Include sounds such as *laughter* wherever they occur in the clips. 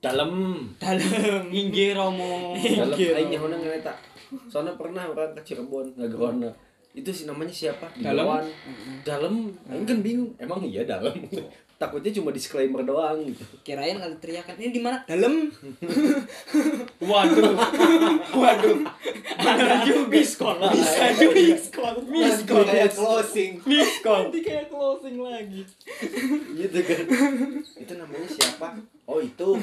dalam dalam Inggih Romo. dalam aing nyaho ngereta. Soalnya pernah orang ke Cirebon ngagerona itu sih namanya siapa? Dalam? dalam aing kan bingung. Emang iya dalam takutnya cuma disclaimer doang gitu. Kirain ada teriakan ini di mana? Dalam. *laughs* Waduh. *laughs* Waduh. Bener juga. Sekolah. Bisa juga. Sekolah. Miskol. kayak closing. Miskol. nanti kayak closing lagi. Gitu kan. *laughs* Itu namanya siapa? Oh itu.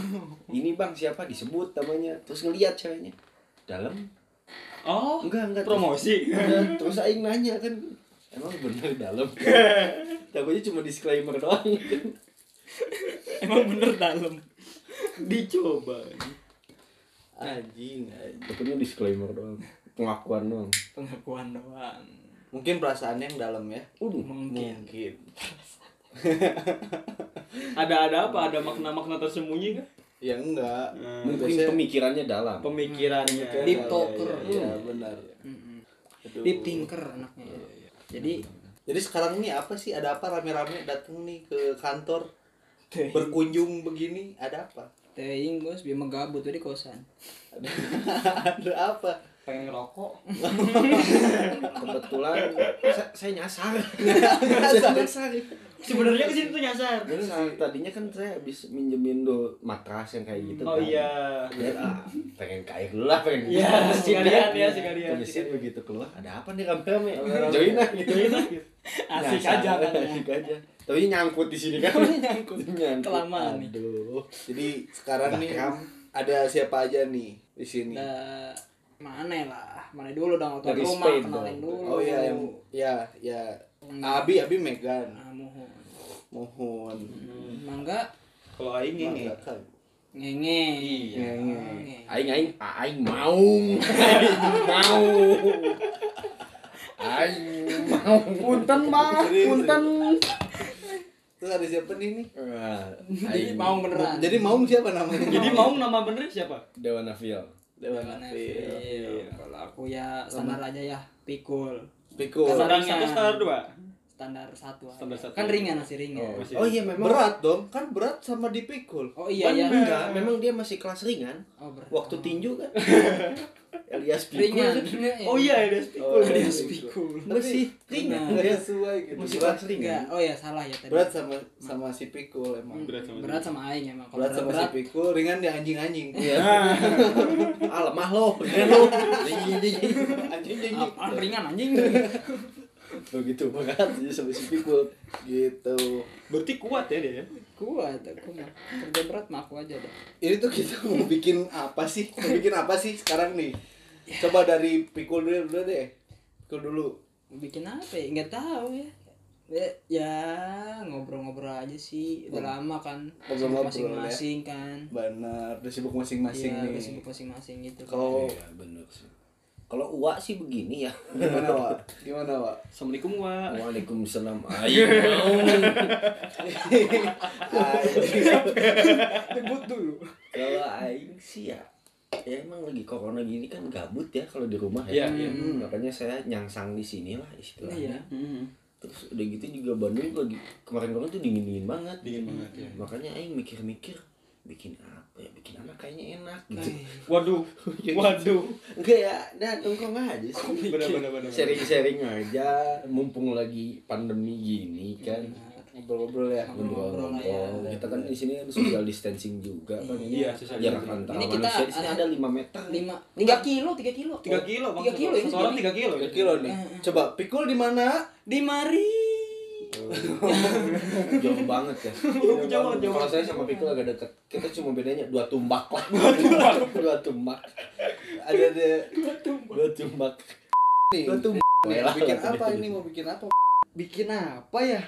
Ini bang siapa? Disebut namanya. Terus ngeliat ceweknya. Dalam. Oh, enggak enggak. promosi. Udah, terus aing nanya kan emang bener dalam takutnya cuma disclaimer doang *laughs* emang bener dalam Dicoba. anjing anjing. takutnya disclaimer doang pengakuan doang pengakuan doang mungkin perasaan yang dalam ya Udah. mungkin mungkin *laughs* Ada ada apa? Ada makna-makna tersembunyi kan? ya enggak mungkin Biasanya- pemikirannya dalam Pemikirannya. Deep Iya, talker. iya, iya, benar Mm-mm. Aduh. deep thinker anaknya jadi jadi sekarang ini apa sih? Ada apa rame-rame datang nih ke kantor? Berkunjung begini ada apa? Teing bos biar megabut tuh di kosan. Ada, ada *laughs* apa? Pengen ngerokok. *laughs* kebetulan saya, saya nyasar. *laughs* Saya nyasar Sebenarnya ke situ tuh nyasar. tadinya kan saya habis minjemin do matras yang kayak gitu Oh kan. iya. ya ah, pengen kaya dulu lah pengen Iya, Mesin sekalian ya, sekalian. Mesin begitu keluar ada apa nih rame-rame Rame-rame. join lah gitu Join lah gitu. Asik aja kan. asik aja tapi nyangkut di sini kan *laughs* nyangkut nyangkut Kelamaan nih. aduh jadi sekarang nih ada siapa aja nih di sini Nah, mana lah mana dulu dong Dari rumah kenalin dulu oh iya yang ya ya Abi Abi Megan. Ah, mohon. Mohon. Mangga. Kalau aing ini. Ngenge. Iya. Aing aing aing mau. Aing *laughs* mau. Aing mau. Punten mah punten. Terus ada siapa nih nih? Jadi mau beneran. Jadi mau siapa namanya? Jadi mau nama bener siapa? Dewa Nafil. Dewa Nafil Fil? kalau aku ya standar aja ya. Pikul Pikul Standar- satu standar dua. Standar satu aja. Standar satu. kan ringan masih ringan. Oh, Masih- oh iya memang berat dong. Kan berat sama dipikul. Oh iya ya enggak memang dia masih kelas ringan. Oh, berat. waktu Oh. tinju kan. *laughs* Elias Pikul. Ringan kan Oh iya, ada Oh, pikul. Elias pikul. Masih Ringan. ringan. nggak dia sesuai gitu. Masih berat, kelas ringan. Enggak oh ya salah ya tadi. Berat sama sama si pikul emang. Berat sama berat sama aing emang. Berat sama berat si pikul ringan di anjing anjing Iya. *laughs* ah lemah lo, *laughs* ringan lo. Anjing anjing. anjing ringan anjing Begitu banget jadi Pikul. gitu. Berarti kuat ya dia. kuat aku mah. Kerja berat mah aku aja deh. Ini tuh kita mau bikin apa sih? Mau bikin apa sih sekarang nih? Coba dari pikul dulu dulu deh. Pikul dulu. Bikin apa ya? Nggak tahu ya. Ya, ya ngobrol-ngobrol aja sih. Udah lama kan. Sibuk masing-masing kan. Benar udah sibuk masing-masing Iya, nih. udah sibuk masing-masing gitu kan. kalau Iya bener sih. Kalau uak sih begini ya. gimana wa gimana wa Assalamualaikum wa. Waalaikumsalam. *laughs* Ayo. Debut dulu Kalau aing sih ya ya emang lagi corona gini kan gabut ya kalau di rumah ya. Iya, iya. Hmm, Makanya saya nyangsang di sini lah istilahnya. iya Terus udah gitu juga Bandung lagi kemarin-kemarin tuh dingin-dingin banget. Dingin banget ya. Makanya aing mikir-mikir bikin apa ya bikin anak kayaknya enak *laughs* gitu. Waduh. *laughs* Waduh. Enggak ya, nah nongkrong aja sih. *laughs* Benar benar benar. Sharing-sharing aja, mumpung lagi pandemi gini kan. ngobrol-ngobrol ya Ngobrol-ngobrol ya. Kita kan di sini kan social distancing juga kan ini. Iya, Jarak distancing. antara Ini kita manusia di sini ada- 5 meter. lima tiga kilo tiga kilo Tiga kilo bang. tiga kilo ini Seorang tiga kilo. tiga kilo nih coba pikul di mana di mari Jauh banget ya. Jauh banget, jauh Kalau saya sama Pikul agak dekat. Kita cuma bedanya dua tumbak lah. Dua tumbak. dua tumbak. ada deh Dua tumbak. nih Dua tumbak. nih, Lah, bikin apa gitu. ini mau bikin apa bikin apa ya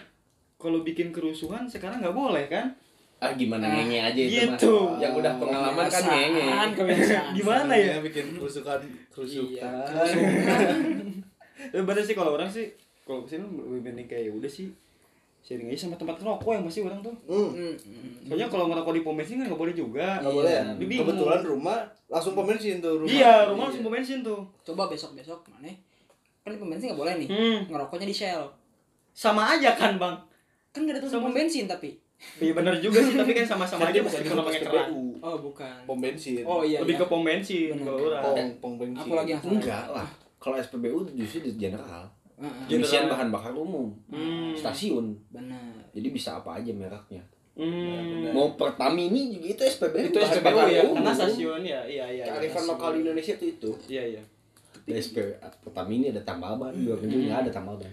Kalau bikin kerusuhan sekarang nggak boleh kan? Ah gimana Ah, ngenge aja itu mah. gitu. Yang udah pengalaman kan kebiasaan Gimana ya? bikin kerusukan kerusukan Iya, Ya *laughs* bener sih kalau orang sih kalau ke sini lebih penting kayak ya udah sih sharing aja sama tempat rokok yang pasti orang tuh. Hmm, Hmm. Soalnya kalau ngerokok di pom bensin kan nggak boleh juga. nggak boleh ya kebetulan rumah langsung pom bensin tuh rumah Iya, rumah langsung pom bensin tuh. coba besok besok mana kan di pom bensin nggak boleh nih Hmm. ngerokoknya di shell Sama aja kan bang. kan nggak ada tuh pom bensin tapi Iya bener juga sih, tapi kan sama-sama Kan aja dia bukan cuma pakai keran. SPBU. Oh, bukan. Pom bensin. Oh iya. Lebih iya. ke pom bensin kalau orang. Pom, pom bensin. Aku lagi yang. Enggak lah. Kalau SPBU justru di general. Pengisian General. bahan bakar umum. Hmm. Stasiun. Benar. Jadi bisa apa aja mereknya. Hmm. Mau Pertamini juga itu SPBU. Itu SPBU ya, umum. karena stasiun ya, iya iya. iya. Kearifan lokal di Indonesia itu itu. Iya iya. Di SP Pertamini ada tambal ban, dua minggu nggak ada tambal ban.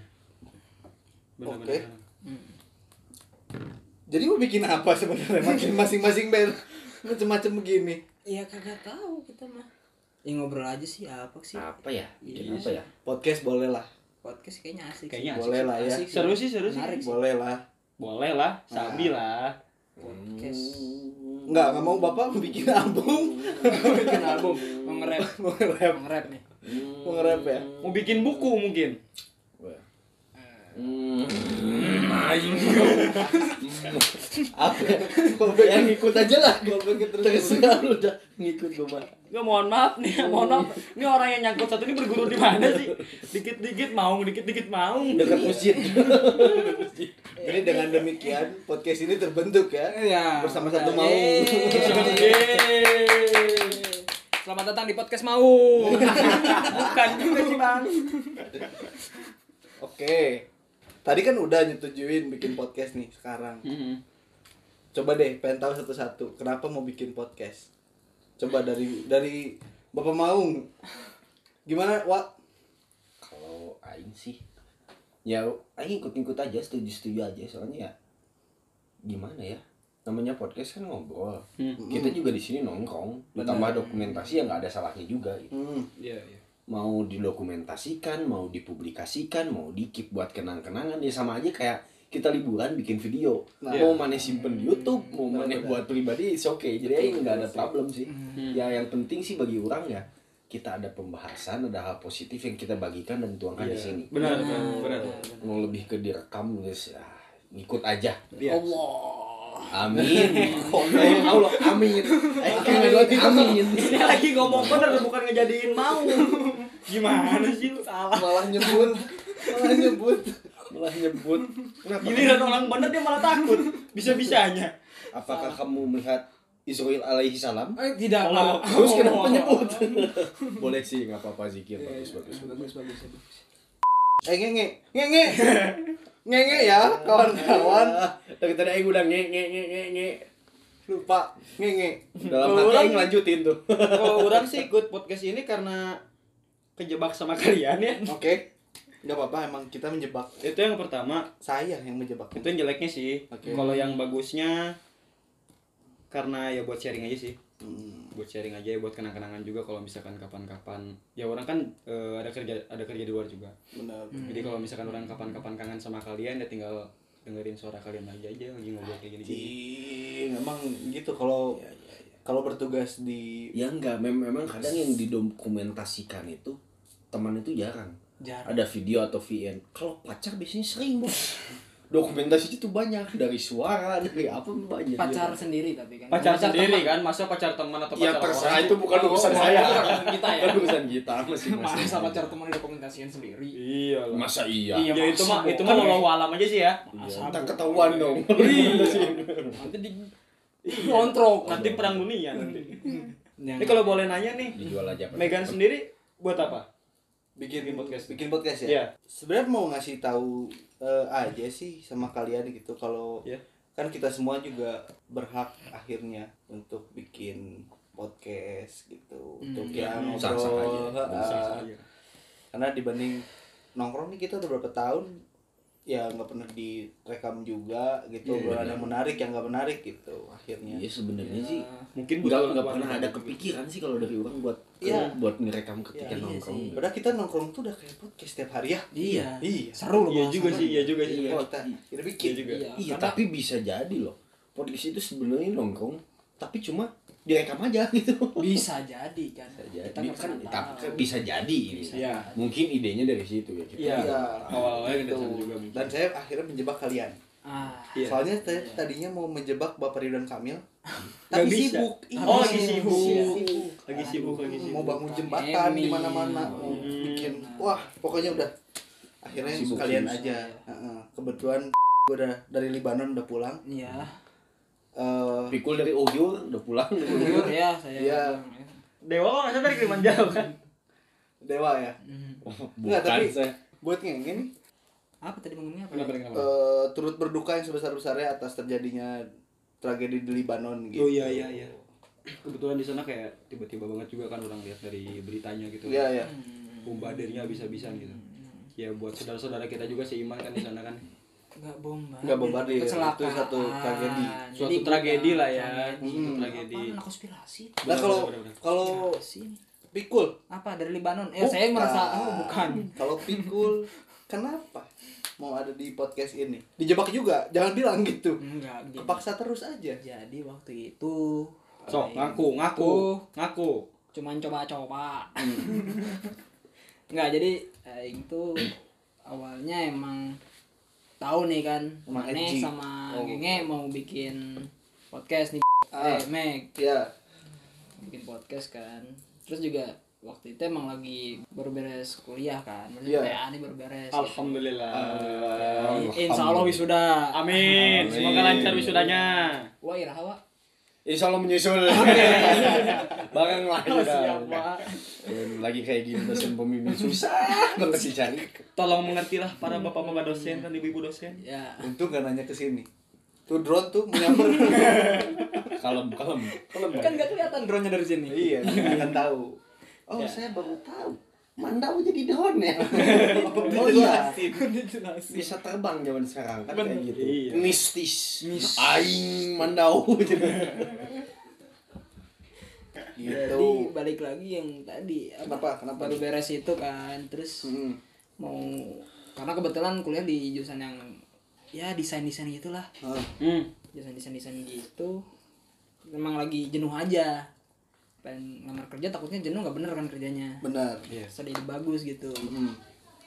Benar Oke. benar. Jadi mau bikin apa sebenarnya Masing- masing-masing band macam-macam begini. Iya kagak tahu kita mah. Ya ngobrol aja sih apa sih? Apa ya? Bikin Iya. apa ya? Podcast boleh lah. Podcast kayaknya asik. Kayaknya sih. Boleh lah ya. Asik Seru sih, seru sih. Menarik sih. Boleh lah. Boleh lah, sabi lah. Podcast. Enggak, enggak mau Bapak bikin album. Bikin album, mau nge-rap, Mau nge-rap. mau nge-rap nih. Mau nge-rap ya? Mau bikin buku mungkin. Hmm. Apa ya? Yang ngikut aja lah. Terserah lu udah ngikut gue mah. Gak mohon maaf nih, *laughs* mohon maaf. Ini orang yang nyangkut satu ini berguru di mana sih? Dikit-dikit mau, dikit-dikit mau. Dekat masjid. Jadi dengan demikian podcast ini terbentuk ya. Iya. Bersama satu mau. Yeay. Selamat datang di podcast mau. *laughs* Bukan juga sih bang. Oke. Tadi kan udah nyetujuin bikin podcast nih sekarang. Coba deh, pengen tahu satu-satu. Kenapa mau bikin podcast? Coba dari dari Bapak Maung. Gimana, Wak? Kalau aing sih ya aing ikut-ikut aja, setuju-setuju aja soalnya ya gimana ya? Namanya podcast kan ngobrol. Kita juga di sini nongkrong, ditambah dokumentasi yang nggak ada salahnya juga gitu. Hmm. Iya iya. Mau didokumentasikan, mau dipublikasikan, mau dikip buat kenang-kenangan ya sama aja kayak kita liburan bikin video. Nah. mau mana simpen di YouTube, mau mana buat pribadi, it's okay. Jadi nggak ada sih. problem sih. Ya yang penting sih bagi orang ya kita ada pembahasan, ada hal positif yang kita bagikan dan tuangkan di sini. Benar benar benar. Mau lebih ke direkam guys, ya ngikut aja. Iya. Amin. *laughs* Eh, Allah, amin. Eh, amin. amin. Ini lagi ngomong bener bukan ngejadiin mau. *laughs* Gimana sih lu salah? Malah nyebut. Malah nyebut. Malah nyebut. Kenapa? Giliran orang bener dia malah takut. Bisa-bisanya. Apakah kamu melihat Israel alaihi salam? Eh, tidak. Oh. Terus kenapa nyebut? *laughs* Boleh sih, nggak apa-apa zikir bagus bagus. Bagus, bagus. Eh, ngenge. Ngenge. Ngenge ya, kawan-kawan. *laughs* Dari tadi aing udah nge nge nge nge nge. Lupa. Ngenge. Dalam Kalau hati orang- lanjutin tuh. *laughs* Kalau orang sih ikut podcast ini karena kejebak sama *laughs* kalian ya. Oke. Nggak apa-apa, emang kita menjebak. Itu yang pertama. Saya yang menjebak. Itu yang jeleknya sih. Kalau yang bagusnya karena ya buat sharing aja sih. Hmm. Buat sharing aja ya buat kenang-kenangan juga kalau misalkan kapan-kapan ya orang kan eh, ada kerja ada kerja di luar juga. Benar. Jadi kalau misalkan orang kapan-kapan kangen sama kalian ya tinggal dengerin suara kalian aja aja lagi ngobrol kayak gini-gini. Ih, memang gitu kalau kalau bertugas di Ya enggak, mem memang kadang yang didokumentasikan itu teman itu jarang. Jarang. Ada video atau VN. Kalau pacar biasanya sering, Bos. *laughs* Dokumentasi itu banyak dari suara, dari apa banyak. Pacar sendiri tapi kan. Pacar sendiri teman. kan, masa pacar teman atau Ya pacar terserah orang? itu bukan Oh, urusan oh, saya. bukan kita ya. Bukan urusan kita masing-masing. Masa pacar teman dokumentasiin sendiri. Iya lah. Masa iya? Iya. Ya itu mah Masa itu mah bukan. walau alam aja sih ya. Iya, ntar ketahuan dong. *laughs* Nanti di kontrol. Nanti perang dunia nanti. Ini kalau boleh nanya nih, Dijual aja. Pak. Megan sendiri buat apa? Bikin Bikin podcast. bikin podcast ya. Iya. Sebenarnya mau ngasih tahu eh, aja sih sama kalian gitu kalau Iya. kan kita semua juga berhak akhirnya untuk bikin podcast gitu untuk ya Hmm. Sah-sah aja. ngobrol saja. karena dibanding nongkrong nih kita udah berapa tahun ya nggak pernah direkam juga gitu Iya, obrolan benar. yang menarik yang nggak menarik gitu akhirnya Iya sebenarnya sih Mungkin nggak nggak pernah ada kepikiran sih kalau dari orang buat Iya. buat ngerekam ketika Iya, iya nongkrong. sih. Padahal kita nongkrong tuh udah kayak podcast setiap hari ya Iya. iya Seru loh Iya juga sih, iya juga sih. Iya. kita kita bikin Iya juga. Iya. Iya, tapi bisa jadi loh. Podcast itu sebenarnya nongkrong, tapi cuma direkam aja gitu. Bisa jadi kan. Bisa jadi Kita kan, tapi kan bisa jadi. Iya. Mungkin idenya dari situ ya. kita. Iya. Iya. Awalnya Gitu. juga mungkin. dan saya akhirnya menjebak kalian Ah. Iya. soalnya saya tadinya mau menjebak bapak Ridwan Kamil *laughs* tapi bisa. sibuk Oh, Iya, lagi sibuk. sibuk. Lagi sibuk, lagi sibuk. mau bangun jembatan di mana-mana mau Hmm. bikin wah pokoknya udah akhirnya Sibuk, sekalian sibuk. aja Heeh. kebetulan *laughs* gue udah dari Libanon udah pulang. Iya. Eh, Pikul dari Uyghur udah pulang. Jujur *laughs* ya saya. Iya. Dewa kok nggak sadar dari Kilimanjaro kan? Dewa ya. Hmm. Enggak, Bukan, tapi saya. buat ngenge nih Apa tadi ngomongnya apa? Kenapa kenapa? eh, turut berduka yang sebesar-besarnya atas terjadinya tragedi di Libanon gitu. Oh iya iya iya. Kebetulan di sana kayak tiba-tiba banget juga kan orang lihat dari beritanya gitu. Iya, iya. Bombardirnya bisa-bisan gitu. Ya buat saudara-saudara kita juga seiman kan di sana kan. Enggak bomba. Nggak bombardir, Kecelakaan. itu satu tragedi. Suatu Jadi tragedi lah ya. tragedi. Suatu tragedi. Apaan, konspirasi? Nah, kalau kalau pikul Apa dari Libanon? Ya saya merasa oh bukan. *laughs* Kalau pikul kenapa mau ada di podcast ini? Dijebak juga, jangan bilang gitu. Enggak, gini. Kepaksa terus aja. Jadi waktu itu Sok Aing ngaku ngaku tuh ngaku. cuman coba-coba. Hmm. *laughs* Enggak, jadi aing tuh awalnya emang tahu nih kan Mane sama Oh. Genge mau bikin podcast nih Ah. eh Meg Ya, bikin podcast kan terus juga waktu itu emang lagi baru beres kuliah kan maksudnya Iya. TA ini baru beres Alhamdulillah. insya Allah wisuda Amin. Semoga lancar wisudanya. wah iraha Insya Allah menyusul. Oh, juga. siap Wak. Dan Lagi kayak gini dosen pembimbing susah banget sih cari. Tolong mengertilah para bapak-bapak dosen dan ibu-ibu dosen. ya untung gak nanya ke sini. Tuh drone tuh menyambar. *laughs* Kalem, kalem, kalem. kan gak kelihatan drone nya dari sini iya, nggak *laughs* akan tahu. Oh, Ya. saya baru tahu. Mandau jadi daun ya. *laughs* Oh iya. Bisa terbang zaman sekarang kan kayak gitu. Iya. Mistis. Mis- Aing mandau gitu. *laughs* Gitu. jadi balik lagi yang tadi apa, Kenapa? Kenapa? baru beres itu kan terus Hmm. mau karena kebetulan kuliah di jurusan yang ya desain desain gitulah Ah, Hmm. desain desain desain gitu memang lagi jenuh aja pengen ngamar kerja takutnya jenuh nggak bener kan kerjanya benar. Terus ide bagus gitu Hmm.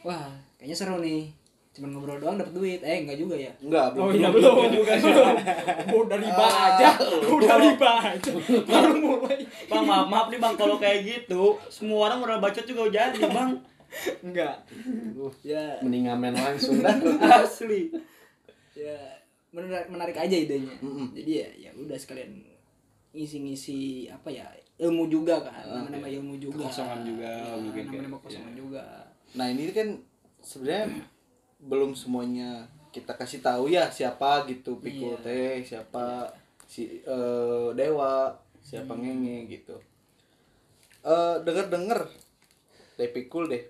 wah kayaknya seru nih cuman ngobrol doang dapet duit eh enggak juga ya Enggak, belum. Oh iya belum juga sih. *laughs* Udah riba aja, udah riba aja. *laughs* Baru mulai. Bang maaf maaf nih bang kalau kayak gitu semua orang udah bacot juga jadi bang. Enggak. Ya, Mending ngamen langsung dah. *laughs* Asli. ya menarik, menarik aja idenya. Mm-mm. Jadi ya ya udah sekalian ngisi-ngisi apa ya ilmu juga kan nama-nama ilmu juga Kekosongan juga, Ya, mungkin nama-nama kosongan juga Nah, ini kan sebenarnya belum semuanya kita kasih tahu ya siapa gitu Pikul Iya. teh, siapa si eh, Dewa, siapa Ngenge gitu. Eh denger-denger deh Pikul deh.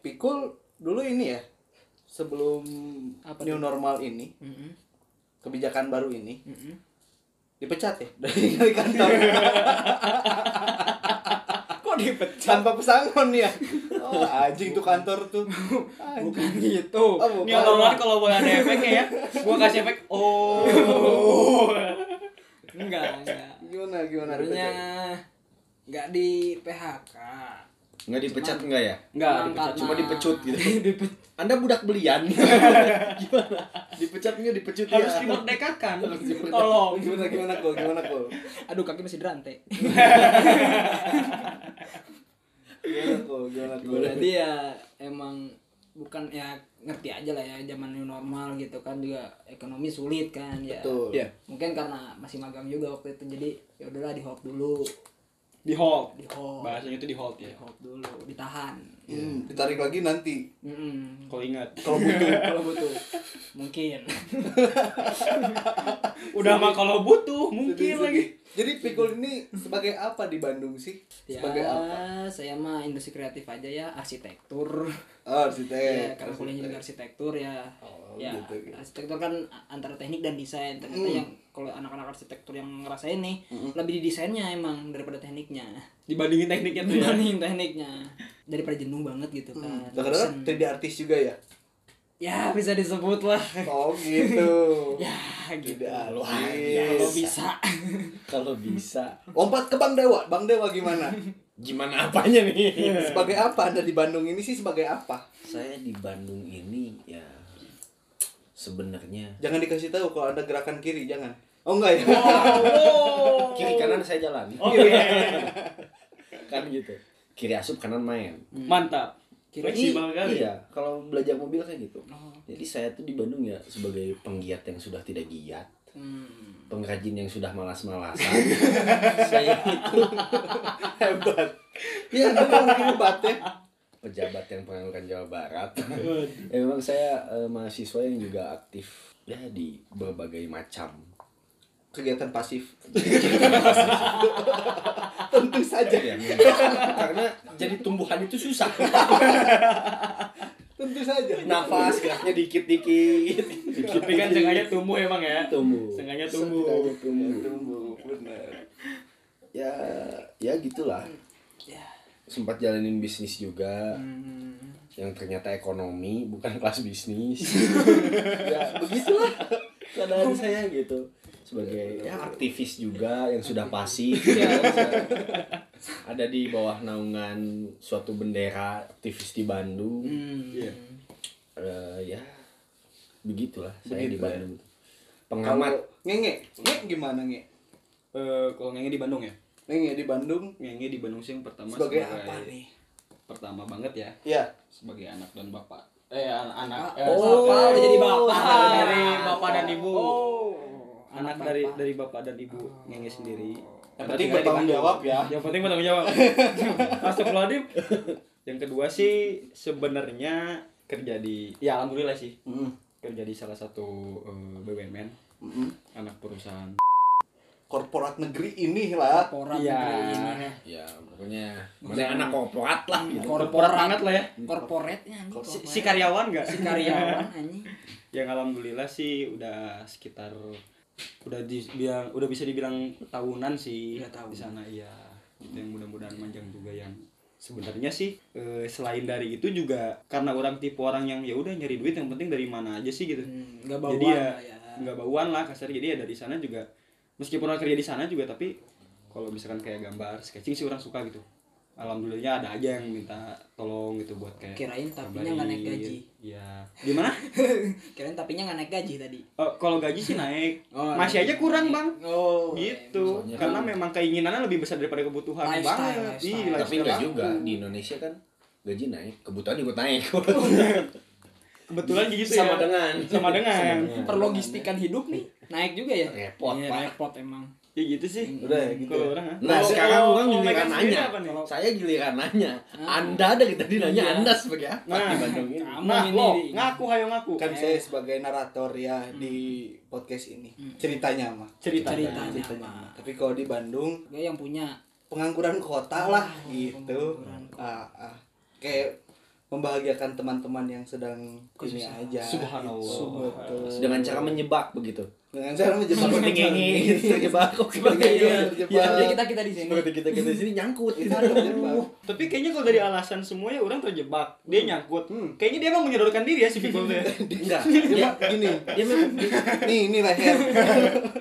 Pikul dulu ini ya sebelum Apa new tuh? normal ini, Mm-mm. kebijakan baru ini Mm-mm. Dipecat ya *laughs* dari, dari kantor *laughs* kok dipecat tanpa pesangon ya. Oh, anjing tuh kantor tuh. Anjing. bukan gitu Oh, bukan. Ini orang kalau boleh ada efeknya ya, gua kasih efek oh. enggak enggak Gimana gimana dipecat? enggak di PHK Nggak dipecat enggak ya? Enggak, Cuman dipecat. karena- Cuma dipecut gitu. *laughs* Anda budak belian. *laughs* Gimana? Dipecat nggak dipecut ya? Harus dimerdekakan. Harus dimerdekakan. Tolong. Gimana gimana kok gimana kok? aduh kaki masih derante Gimana kok gimana kok? jadi ya emang bukan ya ngerti aja lah ya zaman new normal gitu kan juga ekonomi sulit kan ya Betul. Iya. mungkin karena masih magang juga waktu itu jadi ya udahlah di hold dulu Di hold. di hold Bahasanya itu di hold ya. di hold dulu ditahan Hmm, ditarik lagi nanti. Mm-mm. Kalau ingat. Kalau butuh *laughs* kalau butuh mungkin *laughs* Udah mah kalau butuh mungkin Sedih, lagi. sedih. Jadi Pikul ini sebagai apa di Bandung sih? ya Sebagai apa? saya mah industri kreatif aja ya arsitektur Oh, ya arsitek. karena kuliahnya juga arsitektur ya Oh, ya gitu, gitu. arsitektur kan antara teknik dan desain ternyata Hmm. yang kalau anak-anak arsitektur yang ngerasain nih lebih di desainnya emang daripada tekniknya Dibandingin tekniknya tuh ya. dibanding tekniknya daripada jenuh banget gitu kan Kadang-kadang Bosen. 3D artis juga ya? ya bisa disebut lah Oh gitu. *laughs* ya gitu Tidak Lu kalau artis. bisa *laughs* Kalau bisa. Lompat ke Bang Dewa. Bang Dewa gimana? *laughs* Gimana apanya nih? sebagai apa Anda di Bandung ini sih sebagai apa? Saya di Bandung ini ya sebenarnya Jangan dikasih tahu kalau Anda gerakan kiri, jangan. Oh enggak ya? Oh. kiri kanan saya jalan. Oke. kan gitu. Kiri asup kanan main. Mantap. Fleksibel kali. Iya, kalau belajar mobil kayak gitu. Oh. Jadi saya tuh di Bandung ya sebagai penggiat yang sudah tidak giat, Hmm. pengrajin yang sudah malas-malasan. *laughs* saya itu *laughs* Hebat. Iya, memang hebat ya. pejabat yang pengangguran Jawa Barat. ya, memang saya eh, mahasiswa yang juga aktif ya di berbagai macam Kegiatan pasif. *laughs* Tentu saja. ya, karena jadi tumbuhan itu susah. Tentu saja. Nafas geraknya dikit-dikit. Tapi kan sengaja tumbuh emang ya. tumbuh. Sengaja tumbuh. Sengaja tumbuh. Tumbuh, benar. Ya, ya gitulah. Ya. Sempat jalanin bisnis juga. Hmm. yang ternyata ekonomi bukan kelas bisnis *laughs* ya begitulah keadaan saya gitu sebagai ya aktivis juga yang sudah pasif *laughs* ya ada di bawah naungan suatu bendera aktivis di Bandung Hmm. Iya. Eh, ya begitulah saya di Begitu ya. Bandung pengamat Kalau ngenge, nge gimana nge? Eh, kalau ngenge di Bandung ya. Ngenge di Bandung Ngenge di Bandung sih yang pertama sebagai apa nih? Pertama banget ya Ya, sebagai anak dan bapak. Eh an- anak eh, Oh, jadi bapak. anak dari bapak dan ibu. Oh. Anak dari dari bapak dan ibu ngenge sendiri. Yang penting bertanggung jawab ya. Yang penting bertanggung jawab. *laughs* Astagfirullahaladzim. Yang kedua sih sebenarnya kerja di ya alhamdulillah sih Mm. kerja di salah satu eh, BUMN Mm. anak perusahaan korporat negeri ini lah. Korporat Iya. negeri ini ya. ya pokoknya mana anak korporat lah gitu korporat banget lah ya Korporatnya si, korporat. si karyawan nggak si karyawan anjing. *laughs* yang alhamdulillah sih udah sekitar udah dibilang udah bisa dibilang tahunan sih Udah tahunan. di sana iya itu yang mudah-mudahan manjang juga yang sebenarnya sih eh, selain dari itu juga karena orang tipe orang yang ya udah nyari duit yang penting dari mana aja sih gitu Hmm, Nggak bauan jadi ya, ya. nggak bauan lah kasar jadi ya dari sana juga meskipun orang kerja di sana juga tapi kalau misalkan kayak gambar sketching sih orang suka gitu alhamdulillah ada aja yang minta tolong gitu buat kayak Kirain tapinya nggak naik gaji. Iya. Gimana? *laughs* Kirain tapinya nggak naik gaji tadi. Oh, kalau gaji sih naik. Oh, Masih aja kurang, naik. Bang. Oh. Gitu. Soalnya Karena kan- memang keinginannya lebih besar daripada kebutuhan Lifestyle, banget. lifestyle. Iya, tapi aku. juga di Indonesia kan gaji naik kebutuhan ikut naik *laughs* Kebetulan gitu sama ya. dengan Sama dengan. Perlogistikan hidup nih naik juga ya. Repot, Iya, Pak. repot emang. Ya gitu sih. Udah ya, gitu Kalau ya. orang ah. Nah Kalau- sekarang kalau- orang giliran nanya? Saya giliran nanya Ah. Anda dari tadi nanya Iya. Anda sebagai apa Nah, di Bandung ini Nah, ini lo di- ngaku hayo ngaku. Kan saya sebagai narator ya di podcast ini. Ceritanya mah. cerita. Ceritanya. Ceritanya. mah. mah. Tapi kalau di Bandung Dia yang punya. pengangguran kota lah Oh, gitu. Ah, ah. Kayak membahagiakan teman-teman yang sedang ini Kesusahan. aja. Subhanallah. Betul. dengan cara menyebak begitu. Dengan cara menjebak Seperti ngenge terjebak kok Seperti. Ya, kita kita di sini. Seperti kita kita di sini nyangkut Itu terjebak. Tapi kayaknya kalau dari alasan semuanya orang terjebak. Dia nyangkut. Hmm. Kayaknya dia emang menyodorkan diri ya si tuh *laughs* ya. enggak *laughs* Dia mah gini. dia memang *laughs* Nih, ini leher.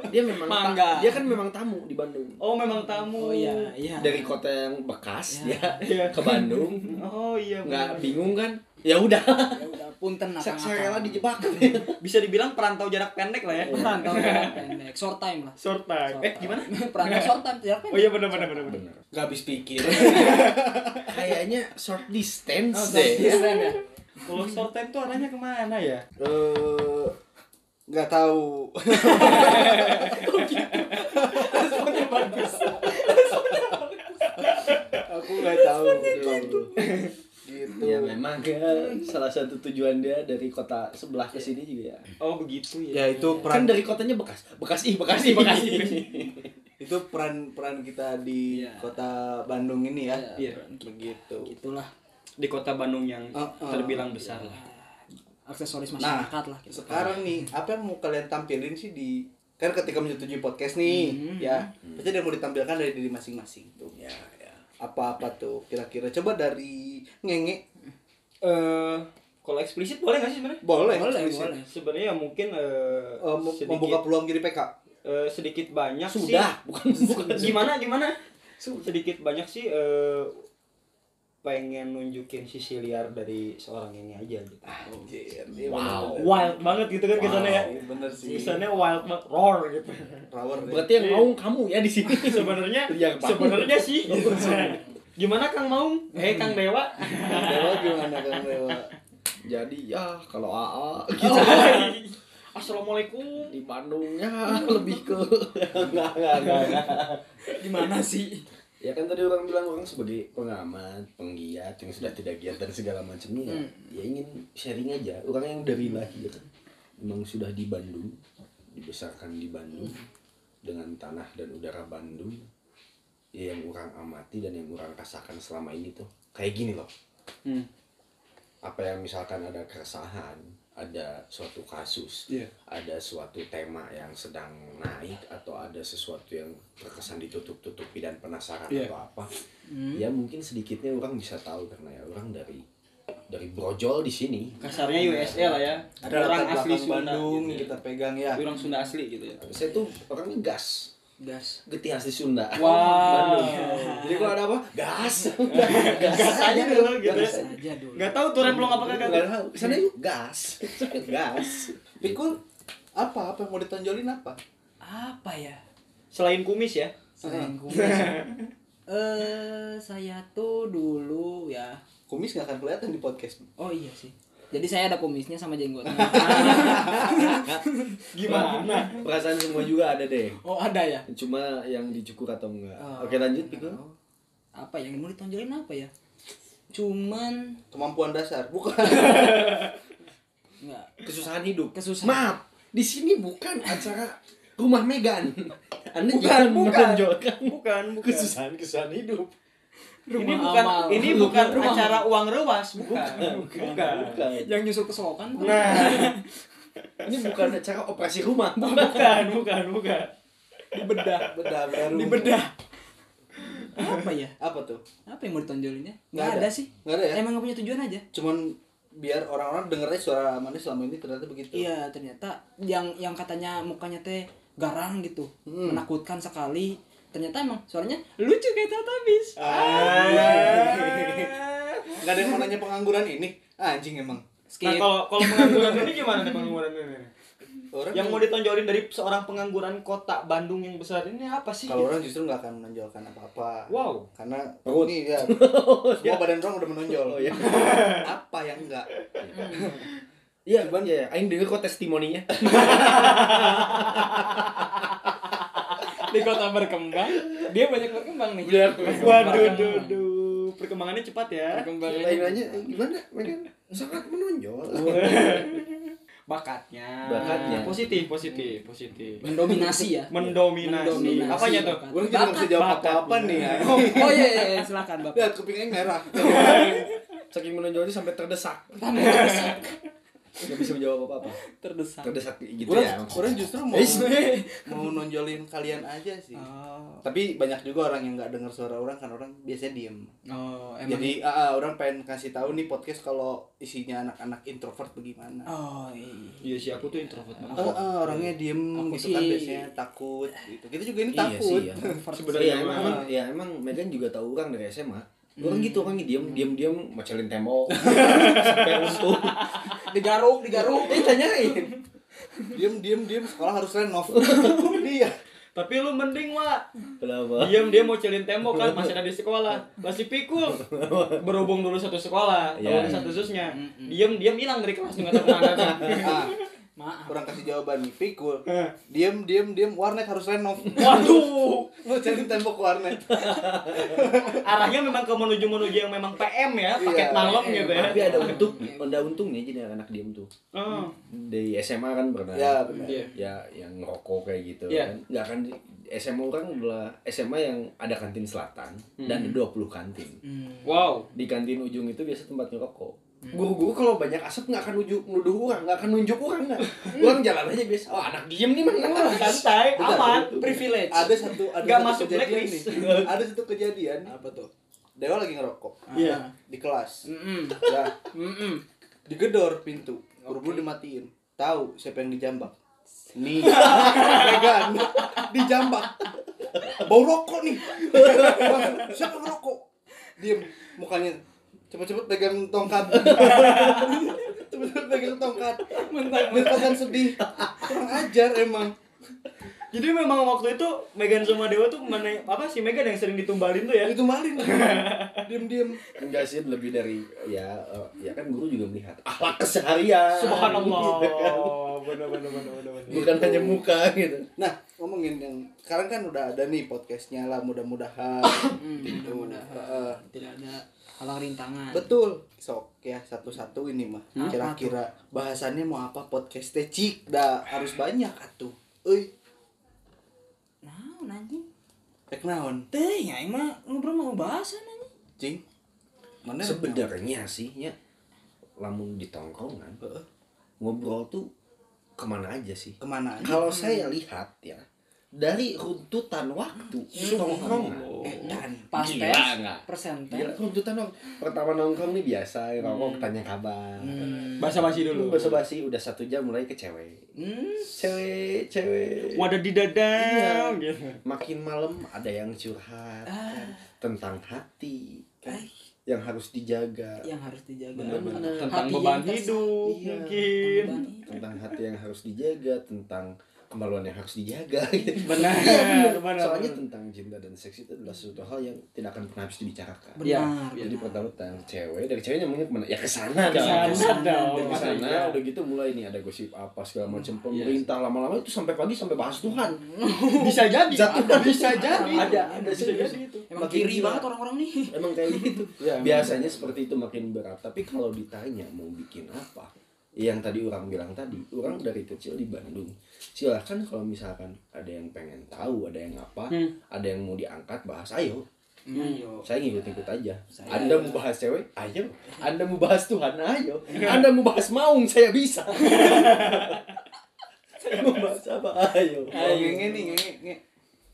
dia memang Mangga. dia kan memang tamu di Bandung Oh, memang tamu. Oh iya, iya. dari kota yang bekas Ya. dia Iya. ke Bandung Oh iya. nggak benar. bingung kan ya udah Ya udah punten saya akang saya rela dijebak *laughs* Bisa dibilang perantau jarak pendek lah ya. Perantau jarak pendek, short time lah. Short time. Short Eh, gimana? *laughs* Perantau short time jarak pendek. Oh iya benar benar benar benar. bener Gak habis pikir. *laughs* kayaknya short distance Oh, short deh distance ya. Kalau short time tuh arahnya ke mana ya? Eh nggak tahu. Responnya bagus. Aku nggak tahu. Gitu. Gitu. ya memang ya salah satu tujuan dia dari kota sebelah ke sini juga ya Oh begitu Ya ya. itu kan peran dari kotanya bekas bekasi bekasi bekasi *laughs* itu peran peran kita di Iya. kota Bandung ini ya. Iya. Begitu. Itulah Di kota Bandung yang Oh, oh. terbilang besar lah. aksesoris Nah, masyarakat lah gitu. Sekarang nih, apa yang mau kalian tampilin sih di kan ketika menyetujui podcast nih, Mhm. ya. Pasti ada yang mau ditampilkan dari diri masing-masing tuh. Ya, ya. Apa-apa tuh kira-kira coba dari ngenge. Eh, kalau eksplisit boleh nggak sih sebenarnya? Boleh, Boleh, eksplisit. boleh. Sebenarnya ya mungkin eh, Eh, mem- sedikit membuka peluang jadi PK. eh, sedikit banyak sih. sudah bukan bukan *laughs* gimana gimana sedikit banyak sih eh, pengen nunjukin sisi liar dari seorang ini aja gitu Anjir, iya Wow. bener. wild banget gitu kan kesannya ya Iya, bener sih. kesannya wild banget roar gitu Rawer ya. berarti yang mau kamu ya di sini *laughs* sebenarnya banget. sebenarnya sih. Gimana Kang Maung? Eh Kang Dewa. *laughs* Dewa gimana Kang Dewa? Jadi ya kalau AA Gitu. gitu Assalamualaikum. di Bandungnya lebih ke *laughs* enggak enggak, enggak. Gimana sih? Ya kan tadi orang bilang orang sebagai pengamat, penggiat yang sudah tidak giat dan segala macamnya. Hmm. Ya ingin sharing aja. Orang yang dari lahir memang sudah di Bandung, dibesarkan di Bandung dengan tanah dan udara Bandung. Ya yang orang amati dan yang orang rasakan selama ini tuh kayak gini loh. Hmm. Apa yang misalkan ada keresahan, ada suatu kasus, Iya. ada suatu tema yang sedang naik atau ada sesuatu yang terkesan ditutup-tutupi dan penasaran Iya. atau apa ya mungkin sedikitnya orang bisa tahu karena ya orang dari dari brojol di sini Kasarnya USA lah ya. Ada orang asli Sunda. Bandung gitu ya. kita pegang ya. Tapi orang Sunda asli gitu ya. saya tuh orangnya gas Gas. getih asli Sunda Wow. Bandung jadi kalau ada apa gas *laughs* Gas aja dulu gitu. Gas aja dulu. Enggak tahu tuh remblong apa kagak. nggak tahu sana yuk gas *laughs* gas Pikul apa apa yang mau ditonjolin apa? Apa ya? Selain kumis ya. Selain kumis. *laughs* Eh, saya tuh dulu ya. Kumis gak akan kelihatan di podcast. Oh iya sih. Jadi saya ada kumisnya sama jenggotnya. *laughs* Gimana? perasaan semua juga ada deh oh ada ya? cuma yang dicukur atau enggak Oh. oke lanjut pikir Apa yang mau ditonjolin apa ya? Cuman Kemampuan dasar, bukan. *laughs* enggak kesusahan hidup Kesusahan. maaf di sini bukan acara rumah Megan *laughs* anda Bukan, jangan bukan. menonjolkan Bukan, bukan. kesusahan kesusahan hidup ini Rumah bukan amal. ini bukan Rumah acara uang rewas, bukan. Bukan. bukan yang nyusul kesokan tuh. Nah, *laughs* ini bukan acara operasi rumah *laughs* bukan, bukan, bukan. dibedah. Bedah baru. Dibedah. Apa ya? Apa tuh? Apa yang mau ditonjolinnya? Nggak Enggak ada. ada. sih. Nggak ada ya? Emang gak punya tujuan aja. Cuman biar orang-orang dengernya suara manis selama ini ternyata begitu. Iya, ternyata yang yang katanya mukanya teh garang gitu, Hmm. menakutkan sekali. Ternyata emang suaranya lucu kayak Teletubbies. Gak ada yang mau nanya pengangguran ini. Anjing emang. Nah, Skip. kalau kalau pengangguran ini gimana nih pengangguran ini? Orang Yang mau ditonjolin dari seorang pengangguran kota Bandung yang besar ini apa sih? kalau orang justru nggak akan menonjolkan apa-apa. Wow. Karena Perut. ini ya *laughs* semua badan orang udah menonjol. Oh, iya. *laughs* apa yang enggak? iya cuman ya aing denger kok testimoninya *laughs* Di kota berkembang, dia banyak berkembang nih. Waduh, duh, duh. Perkembangannya cepat ya. Perkembangannya nanya "Eh, gimana Megan sangat menonjol *laughs* bakatnya. Bakatnya. Positif, positif, positif. Mendominasi ya. Mendominasi. Mendominasi. Apanya tuh? Gue juga nggak bisa jawab Bakat. apa-apa nih. ya. Oh iya, iya, iya, silakan Bapak. Lihat kupingnya merah. saking menonjolnya sampai terdesak nggak bisa menjawab apa apa Terdesak. terdesak gitu Orang, ya orang justru mau *laughs* Eh, mau nonjolin kalian aja sih. Oh, Tapi banyak juga orang yang nggak dengar suara orang kan orang biasanya diem. oh emang. Jadi ah, ah, orang pengen kasih tahu nih podcast kalau isinya anak-anak introvert bagaimana. Oh iya. Iya sih, aku tuh introvert banget. Ah, ah, orangnya diem Aku gitu sih- kan biasanya takut gitu. Kita juga ini iya takut. *laughs* sih ya Sebenarnya Iya, emang. emang, ya emang Megan juga tahu orang dari SMA orang gitu orangnya diem diem diem macelin tembok *laughs* sampai runtuh Digaruk, digaruk. eh tanyain Diem diem diem sekolah harus renov. Dia. *laughs* Tapi lu mending, Wak. kenapa Diam dia mau celin tembok kan masih ada di sekolah. Masih pikul. Berhubung dulu satu sekolah, Iya. tahun satu khususnya. Diam diam hilang dari kelas nggak tahu ke mana. *laughs* Ah, Maaf. orang kasih jawaban nih, pikul. Diem diem diem warnet harus renov. *laughs* Waduh. Mau cari tembok warnet. *laughs* Arahnya memang ke menuju menuju yang memang PM ya, paket Iya. malam gitu ya. tapi ada untung ada untungnya jadi anak diem tuh Oh. di SMA kan pernah Ya benar. Iya. ya yang ngerokok kayak gitu Iya. kan nggak akan di- SMA orang adalah SMA yang ada kantin selatan dan ada 20 kantin Hmm. Wow. di kantin ujung itu biasa tempat ngerokok guru-guru kalau banyak asap nggak akan nuju nuduh orang nggak akan nunjuk orang nggak orang jalan aja biasa oh anak diem nih mana Santai, Bentar, aman. Privilege. Ada satu ada Nggak satu masuk kejadian nih. Ada satu kejadian Apa tuh? Dewa lagi ngerokok Iya. di kelas. Mm-mm. Ya, Mm-mm. digedor pintu. Buru-buru dimatiin. Tahu siapa yang dijambak? *laughs* Nih, Megan dijambak. Bau rokok nih. *laughs* Siapa ngerokok? Diem, mukanya cepet-cepet pegang tongkat. *laughs* cepet-cepet pegang tongkat. Mentang-mentang sedih. Kurang ajar emang. Jadi memang waktu itu Megan sama Dewa tuh mana apa sih Megan yang sering ditumbalin tuh ya? Itu malin. *laughs* Diam-diam. enggak sih lebih dari ya eh, ya kan guru juga melihat akhlak keseharian Subhanallah. *laughs* Gitu kan. Bener bener bener bener bener. bukan hanya muka gitu Nah, ngomongin yang sekarang kan udah ada nih podcastnya lah mudah-mudahan. Hmm, Gitu. mudah-mudahan Heeh. tidak ada halang rintangan Betul. Sok ya satu-satu ini mah. Kira-kira bahasannya mau apa podcast cik dah harus banyak atuh. Euy, nah nanti rek naon? teh ya emang ngobrol mau bahasa nanti Cing. Mana sebenarnya sih ya lamun di tongkrongan Heeh. ngobrol tuh ke mana aja sih ke mana aja? kalau saya lihat ya dari runtutan waktu tongkrongan Eh, dan pas Gila tes nggak? persenten Gila, runtutan dong. Pertama nongkrong nih biasa, nongkrong tanya kabar. Basa basi dulu. Basa basi udah satu jam mulai ke cewek. hmm, Cewek, cewek. Wadah di dada Iya. gitu. Makin malam ada yang curhat kan, tentang hati kan, yang harus dijaga. yang harus dijaga Bener-bener. Tentang Hati beban hidup Iya. mungkin. Tentang hati yang harus dijaga, tentang kemaluan yang harus dijaga *laughs* gitu. Benar, Iya, bener. benar, Soalnya benar. tentang cinta dan seks itu adalah suatu hal yang tidak akan pernah habis dibicarakan. Iya. benar Jadi benar. pertama tentang cewek, dari ceweknya mungkin ke mana? Ya ke sana Ke sana dong. Dari sana Iya. udah gitu mulai nih ada gosip apa segala macam pemerintah lama-lama itu sampai pagi sampai bahas Tuhan. *laughs* Bisa jadi. Jatuh bisa jadi. Ada, ada bisa serius. jadi itu. emang Makin kiri banget orang-orang nih Emang kayak gitu. *laughs* Ya, Biasanya seperti itu makin berat. Tapi kalau ditanya mau bikin apa? Yang tadi orang bilang tadi, orang dari kecil di Bandung. Silahkan kalau misalkan ada yang pengen tahu, ada yang apa, Hmm. ada yang mau diangkat bahas, ayo. ayo Saya ngikut-ngikut aja. Saya- Anda mau bahas cewek? Ayo. Anda mau bahas Tuhan? Ayo. Anda mau bahas maung? Saya bisa. *laughs* saya mau bahas apa? Ayo. Ayo ngenge nih, ngenge, ngenge.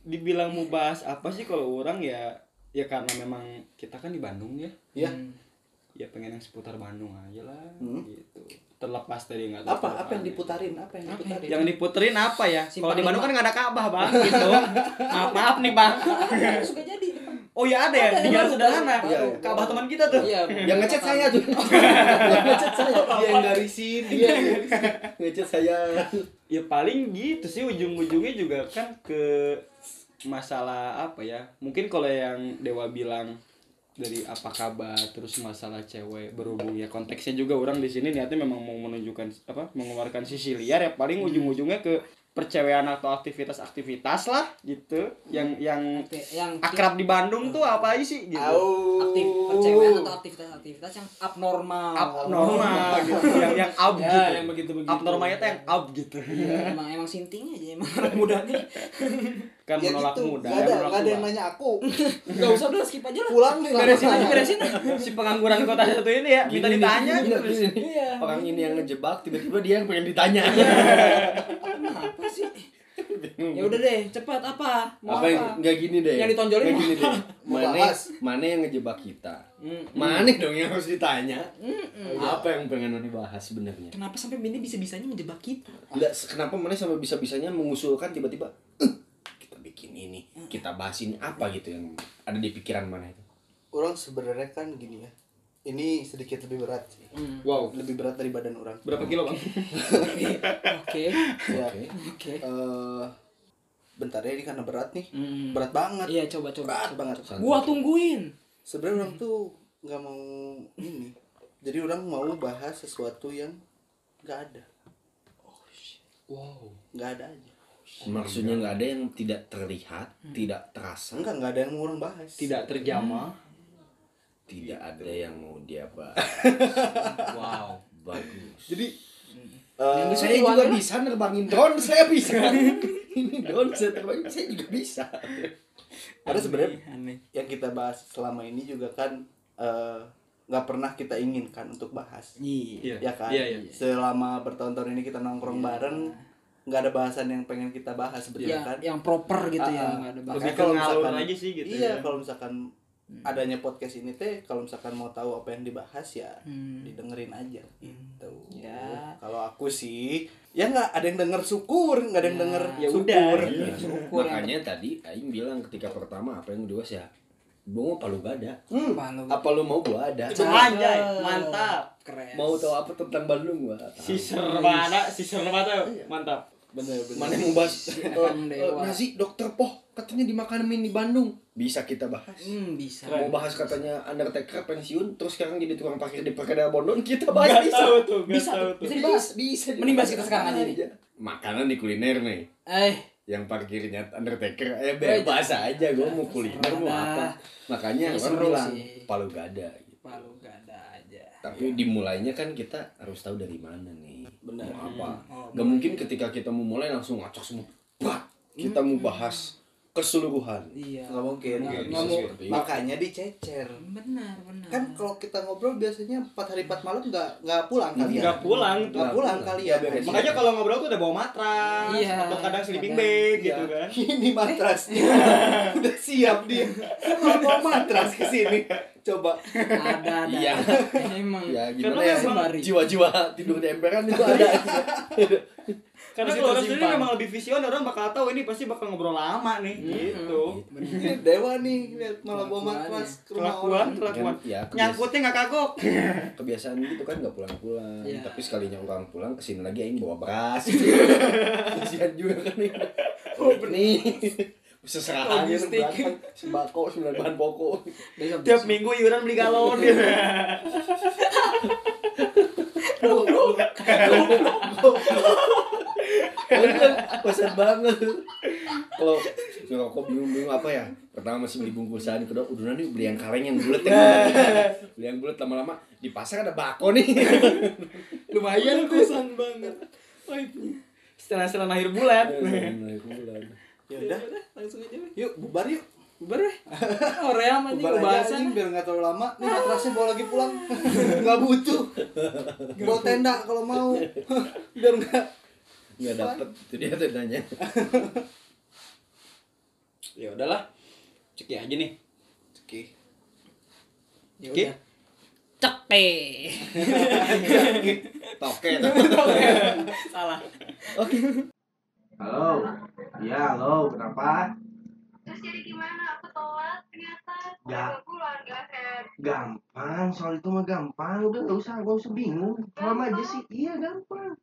Dibilang mau bahas apa sih kalau orang ya ya karena memang kita kan di Bandung ya. Ya. Ya pengen yang seputar Bandung aja lah Hmm. gitu. Terlepas dari nggak tahu Apa apa yang diputarin? Apa yang diputarin? yang diputerin apa ya? Kalau di Bandung kan nggak ada Ka'bah, Bang, gitu. maaf, maaf nih, Bang. suka jadi Oh ya ada ya, di Jalan. Sederhana. Iya, iya. Ka'bah teman kita tuh. iya Yang ngechat saya tuh. yang ngechat saya. Dia yang garisin, dia yang garisin. Ngechat saya. Ya paling gitu sih ujung-ujungnya juga kan ke masalah apa ya? Mungkin kalau yang Dewa bilang dari apa kabar terus masalah cewek berhubung ya konteksnya juga orang di sini niatnya memang mau menunjukkan apa mengeluarkan sisi liar ya paling ujung-ujungnya ke percewean atau aktivitas-aktivitas lah gitu. Yang yang yang akrab di Bandung tuh apa aja sih gitu? Aktif percewean atau aktivitas-aktivitas yang abnormal. Abnormal *laughs* gitu. Yang yang up ya gitu. yang begitu begitu abnormalnya tuh yang up gitu. Iya, emang emang sinting aja emang anak *laughs* muda nih kan Ya menolak gitu. muda Gak ada, menolak gak ada yang nanya aku. *laughs* nggak usah udah skip aja lah. Pulang nih. beresin aja beresin si pengangguran kota satu ini ya minta Gini ditanya. gini, gitu gini. Iya. Orang ini yang ngejebak, tiba-tiba dia yang pengen ditanya. *laughs* apa sih? Ya udah deh cepat apa? Mau apa apa, yang nggak gini deh. Yang ditonjolin Nggak gini deh. *laughs* mana mana yang ngejebak kita? Hmm. mana dong yang harus ditanya? Apa yang pengen dibahas sebenarnya? Kenapa sampai Bini bisa bisanya menjebak kita? Enggak, kenapa mana sampai bisa bisanya mengusulkan tiba-tiba "Eh, bikin ini kita bahas ini apa gitu yang ada di pikiran mana itu Orang sebenarnya kan gini ya. Ini sedikit lebih berat sih. wow Lebih berat dari badan orang. berapa kilo bang oke. Oke. oke Eh, bentar ya ini karena berat nih. Hmm. Berat banget. iya coba coba Berat coba. banget. gua tungguin Sebenarnya orang tuh nggak mau ini. Jadi orang mau bahas sesuatu yang nggak ada. wow Nggak ada aja. Maksudnya nggak ada yang tidak terlihat tidak terasa. Enggak, nggak ada yang mau orang bahas. tidak terjamah tidak ada yang mau dia bahas. *laughs* Wow. Bagus. Jadi Yang bisa saya juga lah. bisa nerbangin drone saya bisa. *laughs* Ini drone saya terbangin saya juga bisa. Ada sebenarnya yang kita bahas selama ini juga kan eh, nggak pernah kita inginkan untuk bahas. iya. Iya. Ya kan? Iya iya. Selama bertahun-tahun ini kita nongkrong bareng nggak ada bahasan yang pengen kita bahas sebenarnya yang kan? yang proper gitu ya Ah, nggak ada lebih kalau ngalur misalkan- aja sih gitu iya ya. kalau misalkan adanya podcast ini teh kalau misalkan mau tahu apa yang dibahas ya Hmm. didengerin aja gitu. Ya. kalau aku sih ya nggak ada yang denger syukur nggak ada yang Ya. denger Ya syukur. udah. Iya. Syukur yang makanya tadi Aing bilang ketika pertama apa yang kedua ya? Gua mau palu gak ada Hmm. Apa lu? apa lu mau gua ada. Anjay mantap. Keren. Mau tahu apa tentang Bandung gua? Si serba ada si serba tuh mantap bener bener Mana yang mau bahas eh, *laughs* eh, dewa. nasi dokter poh katanya dimakan mie di Bandung. Bisa kita bahas. Hmm, bisa. Mau bahas katanya Undertaker pensiun terus sekarang jadi tukang parkir di Perkada Bondon kita bahas Gak bisa. tahu tuh, gak Bisa, tahu tuh. bisa dibahas. Bisa. Mending bahas kita sekarang aja nih. Makanan di kuliner nih. Eh, Yang parkirnya Undertaker ya bebas aja gue mau kuliner mau apa. Makanya orang bilang palu gada gitu. palu gak ada aja. Tapi dimulainya kan kita harus tahu dari mana nih. Benar. Apa. Oh, Gak mungkin ketika kita mau mulai langsung ngacak semua. Bah, kita mau bahas keseluruhan. Iya. nggak mungkin Nggak- bisa mau makanya dicecer Benar, benar. kan kalau kita ngobrol biasanya empat hari empat malam nggak nggak pulang kalian Nggak pulang nggak pulang Nggak kalian beres. Makanya kalau ngobrol tuh udah bawa matras Iya, atau kadang sleeping bag Iya. gitu kan. *laughs* ini matrasnya *laughs* udah siap dia mau bawa matras ke sini coba ada ada. Iya. Emang. Ya Karena gimana ya memang- jiwa-jiwa tidur di emperan itu ada. *laughs* Karena kalau orang sendiri memang lebih visioner, orang bakal tahu ini pasti bakal ngobrol lama nih, gitu. ini dewa nih lihat malah bawa matras ke rumah Kelakuan, orang. kelakuan. Ya, kebias- Nyangkutnya nggak kagok. *laughs* kebiasaan gitu kan nggak pulang-pulang. Iya. tapi sekalinya orang pulang ke sini lagi aing bawa beras. *laughs* Kasihan juga kan nih oh nih seserahan gitu Logistik. belakang sembako sembilan bahan pokok. Tiap minggu iuran beli galon. Gitu. kan pesan banget. Kalau ngerokok bingung-bingung apa ya? Pertama masih beli bungkusan kedua udah nih beli yang kaleng yang bulat ya. *laughs* Beli yang bulat lama-lama di pasar ada bako nih. *laughs* Lumayan Kesan banget. Setelah-setelah akhir bulan. Ya udah langsung aja. weh. yuk bubar yuk Bubar weh. Oh, ream anjing bubar aja bahasan. anjing biar nggak terlalu lama nih matrasnya bawa lagi pulang *laughs* nggak butuh bawa tenda kalau mau *laughs* biar nggak nggak dapet itu dia tendanya *laughs* Ya udahlah. Ceki aja nih. oke Ya Oke. udah. Ceke. toke Salah. Halo. Iya halo. Kenapa? Terus jadi gimana? Aku telat ternyata. Ya. Pulang gak gampang. Soal itu mah gampang. Udah nggak usah nggak usah bingung. Lama aja sih. Iya gampang